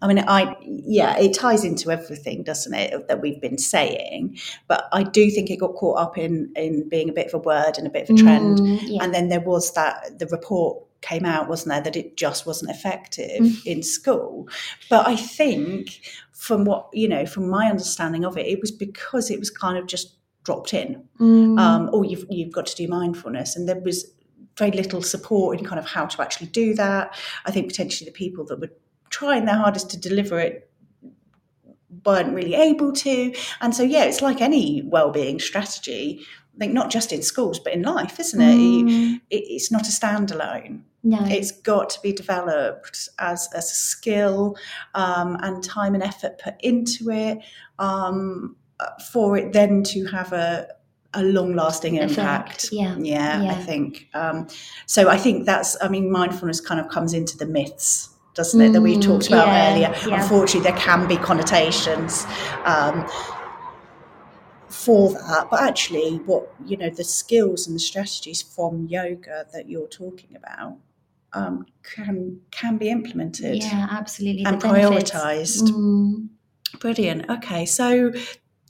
I mean, I, yeah, it ties into everything, doesn't it, that we've been saying. But I do think it got caught up in, in being a bit of a word and a bit of a trend. mm, yeah. And then there was that, the report came out, wasn't there, that it just wasn't effective Mm. in school. But I think from what, you know, from my understanding of it, it was because it was kind of just dropped in. Mm, Um, or you've, you've got to do mindfulness. And there was very little support in kind of how to actually do that. I think potentially the people that were trying their hardest to deliver it weren't really able to. And so, yeah, it's like any well-being strategy. I think not just in schools but in life, isn't it? Mm. it it's not a standalone. No. It's got to be developed as, as a skill um, and time and effort put into it um, for it then to have a, a long lasting impact. yeah, yeah, I think. Um, so I think that's, I mean, mindfulness kind of comes into the myths. Doesn't it that we Mm, talked about yeah, earlier? yeah. Unfortunately, there can be connotations um, for that, but actually, what you know, the skills and the strategies from yoga that you're talking about um, can can be implemented yeah, absolutely. and prioritised. Mm. Brilliant. Okay, so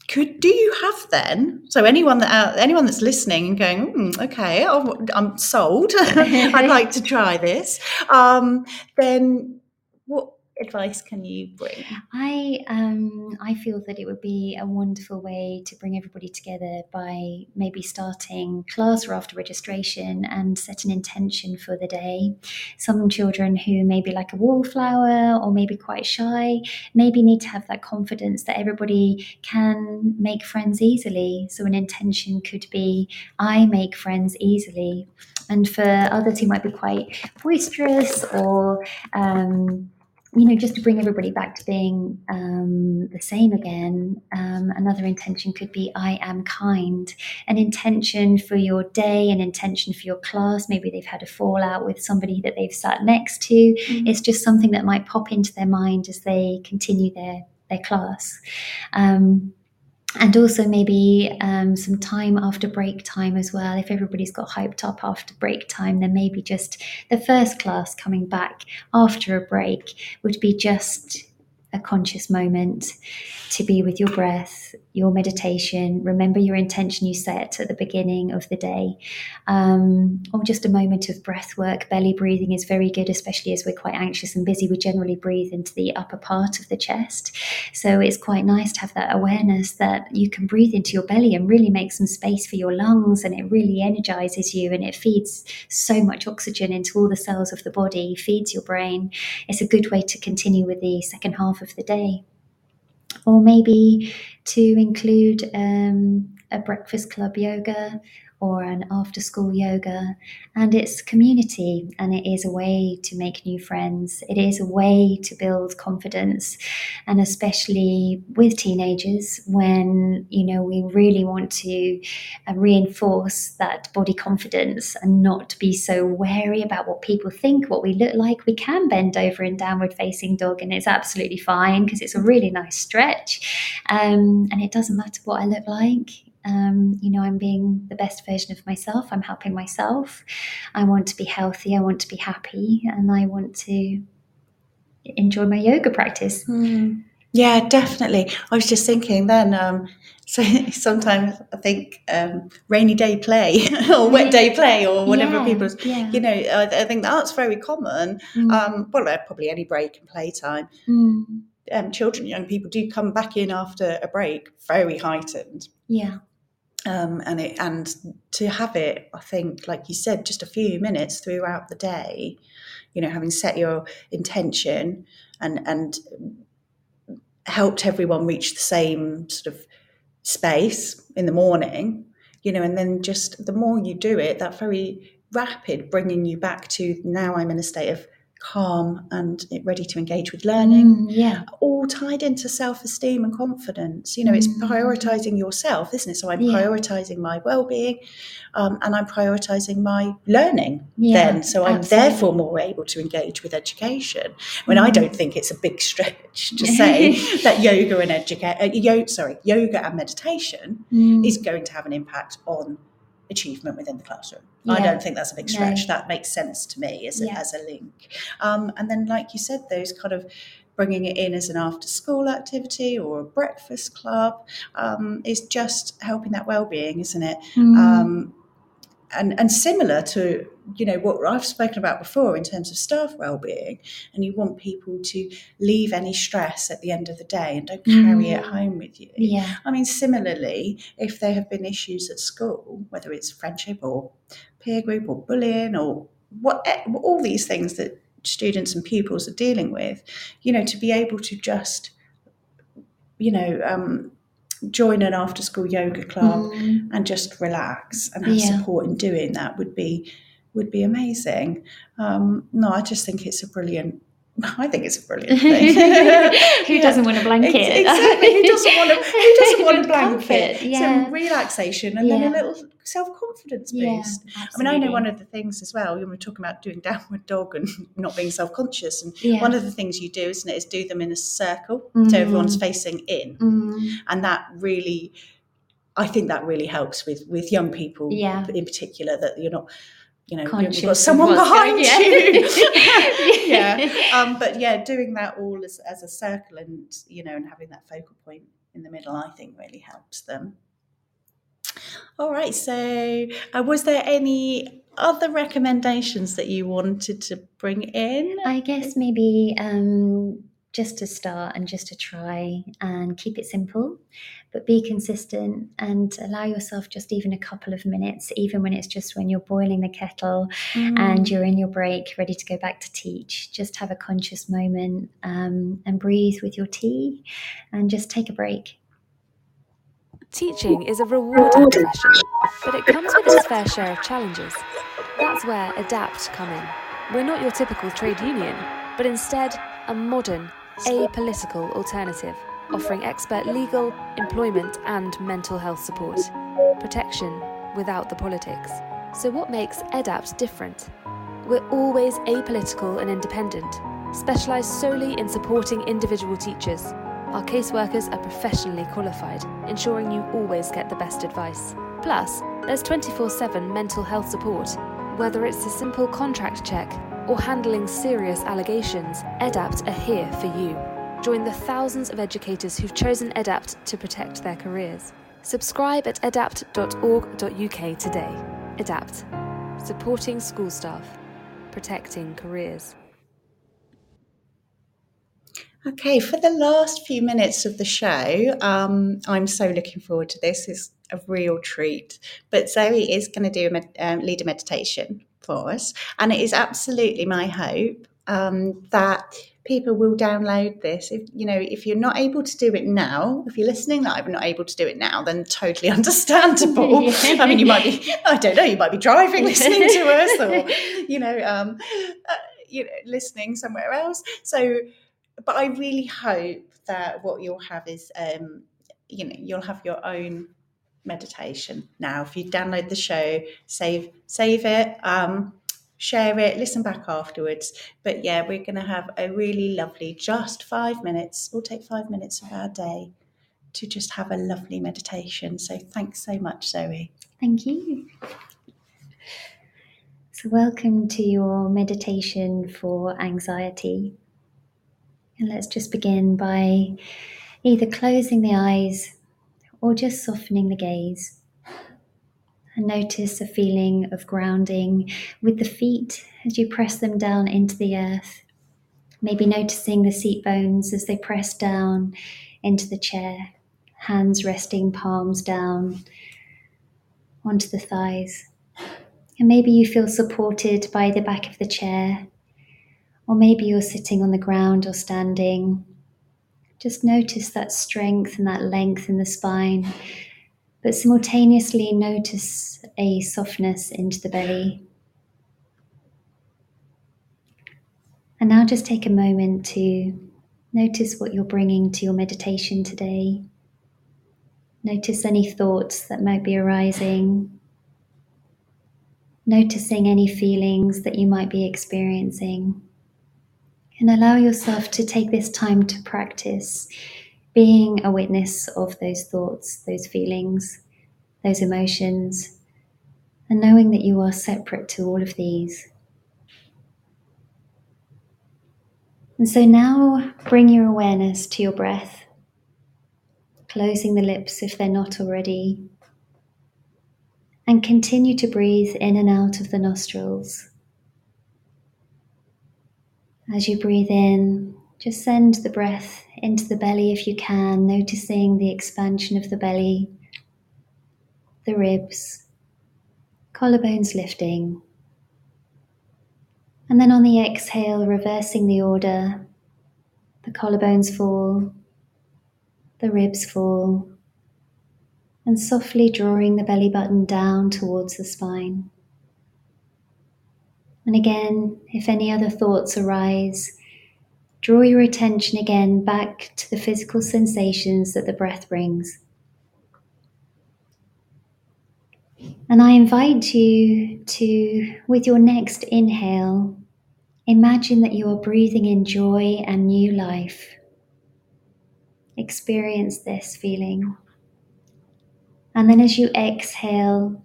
could do you have then? So anyone that out, anyone that's listening and going, mm, okay, I'll- I'm sold. I'd like to try this. Um, then what advice can you bring? I um I feel that it would be a wonderful way to bring everybody together by maybe starting class or after registration and set an intention for the day. Some children who may be like a wallflower or maybe quite shy maybe need to have that confidence that everybody can make friends easily. So an intention could be I make friends easily. And for others who might be quite boisterous or um, you know, just to bring everybody back to being um, the same again, um, another intention could be I am kind. An intention for your day, an intention for your class. Maybe they've had a fallout with somebody that they've sat next to. It's just something that might pop into their mind as they continue their, their class. Um, and also maybe um, some time after break time as well. If everybody's got hyped up after break time, then maybe just the first class coming back after a break would be just a conscious moment to be with your breath, your meditation. Remember your intention you set at the beginning of the day, um, or just a moment of breath work. Belly breathing is very good, especially as we're quite anxious and busy. We generally breathe into the upper part of the chest. So it's quite nice to have that awareness that you can breathe into your belly and really make some space for your lungs, and it really energizes you and it feeds so much oxygen into all the cells of the body, feeds your brain. It's a good way to continue with the second half of the day. Or maybe to include um, a breakfast club yoga or an after school yoga. And it's community and it is a way to make new friends. It is a way to build confidence. And especially with teenagers, when, you know, we really want to uh, reinforce that body confidence and not be so wary about what people think, what we look like. We can bend over in downward facing dog and it's absolutely fine because it's a really nice stretch. Um, and it doesn't matter what I look like. Um, you know, I'm being the best version of myself. I'm helping myself. I want to be healthy. I want to be happy. And I want to enjoy my yoga practice. Yeah, definitely. I was just thinking then. Um, so sometimes I think um, rainy day play or wet day play or whatever Yeah, people, yeah. you know, I, I think that's very common. Mm, Um, well, uh, probably any break and playtime. mm, Um, children, young people do come back in after a break very heightened. yeah. Um, and it and to have it, I think, like you said, just a few minutes throughout the day, you know, having set your intention and and helped everyone reach the same sort of space in the morning, you know, and then just the more you do it, that very rapid bringing you back to now I'm in a state of calm and ready to engage with learning Mm, yeah. all tied into self-esteem and confidence you know it's Mm. prioritizing yourself isn't it so i'm Yeah. prioritizing my well-being um, and i'm prioritizing my learning Yeah, then so i'm absolutely. therefore more able to engage with education when i Mm. don't think it's a big stretch to say that yoga and educate uh, yo- sorry yoga and meditation Mm, is going to have an impact on achievement within the classroom. I don't think that's a big stretch. No. That makes sense to me as a, Yeah. as a link. Um, and then, like you said, those kind of bringing it in as an after school activity or a breakfast club um, is just helping that well-being, isn't it? mm, Um, and, and similar to you know what I've spoken about before in terms of staff well-being, and you want people to leave any stress at the end of the day and don't carry it Mm. home with you. yeah. I mean, similarly, if there have been issues at school, whether it's friendship or peer group or bullying or what, all these things that students and pupils are dealing with, you know, to be able to just, you know, um, join an after school yoga club Mm. and just relax and have Yeah. support in doing that would be would be amazing. Um, no, I just think it's a brilliant. I think it's a brilliant thing. Who Yeah. doesn't want a blanket? Ex- Exactly. Who doesn't want a Who doesn't want a blanket? Yeah. Some relaxation and then a little self confidence yeah. boost. I mean, I know one of the things as well. You were talking about doing downward dog and not being self conscious, and Yeah. one of the things you do, isn't it, is do them in a circle, Mm. so everyone's facing in, Mm, and that really, I think that really helps with with young people, Yeah. in particular, that you're not. You know, you've got someone behind going- yeah. you. yeah. Um, but yeah, doing that all as, as a circle and, you know, and having that focal point in the middle, I think really helps them. All right. So, uh, was there any other recommendations that you wanted to bring in? I guess maybe um, just to start and just to try and keep it simple, but be consistent and allow yourself just even a couple of minutes, even when it's just when you're boiling the kettle Mm. and you're in your break, ready to go back to teach. Just have a conscious moment um, and breathe with your tea and just take a break. Teaching is a rewarding profession, but it comes with its fair share of challenges. That's where EDAPT come in. We're not your typical trade union, but instead a modern, apolitical alternative, offering expert legal, employment, and mental health support. Protection without the politics. So, what makes EDAPT different? We're always apolitical and independent, specialised solely in supporting individual teachers. Our caseworkers are professionally qualified, ensuring you always get the best advice. Plus, there's 24 7 mental health support. Whether it's a simple contract check or handling serious allegations, EDAPT are here for you. Join the thousands of educators who've chosen EDAPT to protect their careers. Subscribe at edapt.org.uk today. EDAPT, supporting school staff, protecting careers. Okay, for the last few minutes of the show, um, I'm so looking forward to this. It's a real treat. But Zoe is going to do a med- um, lead a meditation for us, and it is absolutely my hope um, that people will download this. If you know, if you're not able to do it now, if you're listening that I'm not able to do it now, then totally understandable. Yeah. I mean, you might be, I don't know, you might be driving listening to us, or you know, um, uh, you know, listening somewhere else. So but I really hope that what you'll have is, um, you know, you'll have your own meditation now. If you download the show, save save it, um, share it, listen back afterwards. But yeah, we're going to have a really lovely, just five minutes. We'll take five minutes of our day to just have a lovely meditation. So thanks so much, Zoe. Thank you. So, welcome to your meditation for anxiety. And let's just begin by either closing the eyes or just softening the gaze. And notice a feeling of grounding with the feet as you press them down into the earth. Maybe noticing the seat bones as they press down into the chair, hands resting palms down onto the thighs. And maybe you feel supported by the back of the chair, or maybe you're sitting on the ground or standing. Just notice that strength and that length in the spine, but simultaneously notice a softness into the belly. And now just take a moment to notice what you're bringing to your meditation today. Notice any thoughts that might be arising. Noticing any feelings that you might be experiencing. And allow yourself to take this time to practice being a witness of those thoughts, those feelings, those emotions, and knowing that you are separate to all of these. And so now bring your awareness to your breath, closing the lips if they're not already, and continue to breathe in and out of the nostrils. As you breathe in, just send the breath into the belly if you can, noticing the expansion of the belly, the ribs, collarbones lifting. And then on the exhale, reversing the order, the collarbones fall, the ribs fall, and softly drawing the belly button down towards the spine. And again, if any other thoughts arise, draw your attention again back to the physical sensations that the breath brings. And I invite you to, with your next inhale, imagine that you are breathing in joy and new life. Experience this feeling. And then as you exhale,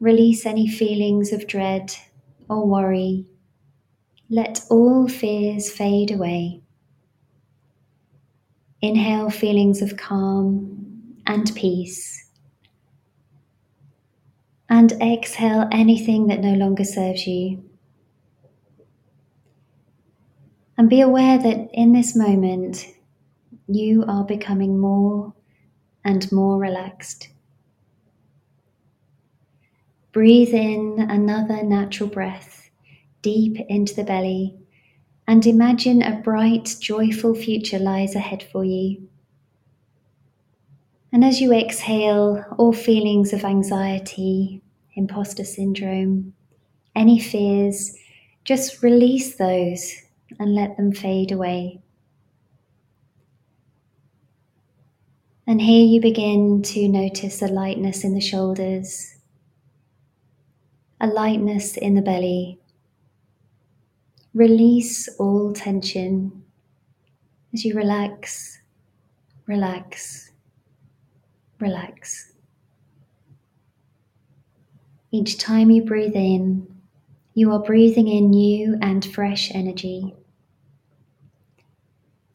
release any feelings of dread or worry. Let all fears fade away. Inhale feelings of calm and peace. And exhale anything that no longer serves you. And be aware that in this moment, you are becoming more and more relaxed. Breathe in another natural breath deep into the belly and imagine a bright, joyful future lies ahead for you. And as you exhale, all feelings of anxiety, imposter syndrome, any fears, just release those and let them fade away. And here you begin to notice a lightness in the shoulders, a lightness in the belly. Release all tension as you relax, relax, relax. Each time you breathe in, you are breathing in new and fresh energy.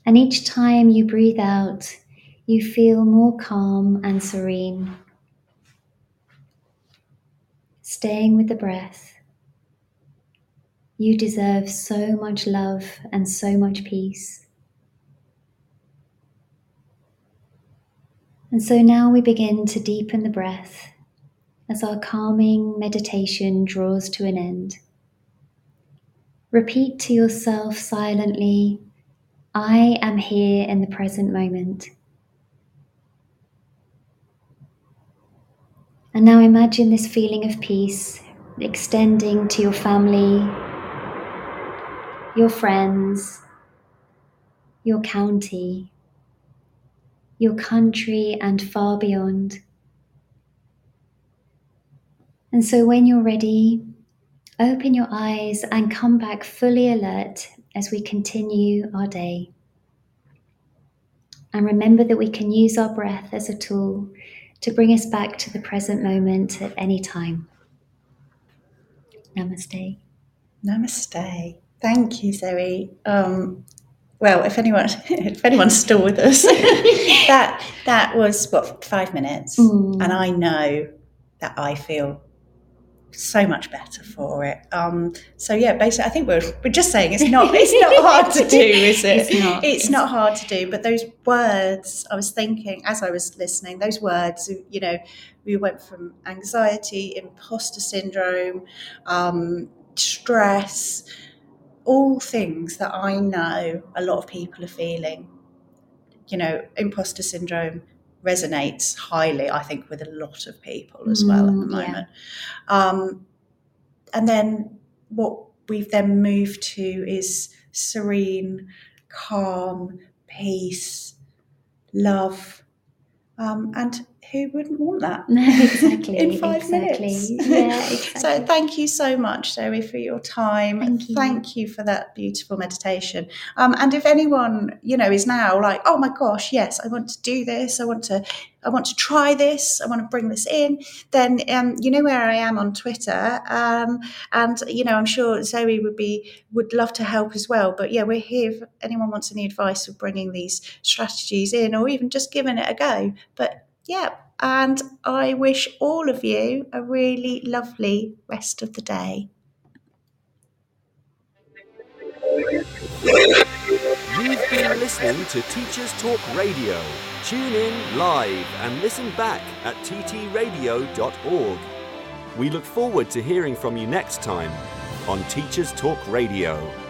And each time you breathe out, you feel more calm and serene. Staying with the breath, you deserve so much love and so much peace. And so now we begin to deepen the breath as our calming meditation draws to an end. Repeat to yourself silently I am here in the present moment. And now imagine this feeling of peace extending to your family, your friends, your county, your country, and far beyond. And so when you're ready, open your eyes and come back fully alert as we continue our day. And remember that we can use our breath as a tool to bring us back to the present moment at any time. Namaste. Namaste. Thank you, Zoe. Um, well, if anyone if anyone's still with us, that that was what five minutes, Mm. and I know that I feel so much better for it. Um, so yeah, basically, I think we're we're just saying it's not it's not hard to do, is it? It's not. It's not hard to do. But those words, I was thinking as I was listening, those words, you know, we went from anxiety, imposter syndrome, um, stress, all things that I know a lot of people are feeling. You know, imposter syndrome resonates highly, I think, with a lot of people as well at the Mm, yeah. moment. Um, and then what we've then moved to is serene, calm, peace, love. Um, and who wouldn't want that? No, exactly. In five exactly. minutes. Yeah, exactly. So thank you so much, Zoe, for your time. Thank you. Thank you for that beautiful meditation. Um, and if anyone, you know, is now like, oh my gosh, yes, I want to do this. I want to, I want to try this. I want to bring this in. Then um, you know where I am on Twitter, um, and you know I'm sure Zoe would be would love to help as well. But yeah, we're here if anyone wants any advice of bringing these strategies in, or even just giving it a go. But yeah, and I wish all of you a really lovely rest of the day. You've been listening to Teachers Talk Radio. Tune in live and listen back at ttradio.org. We look forward to hearing from you next time on Teachers Talk Radio.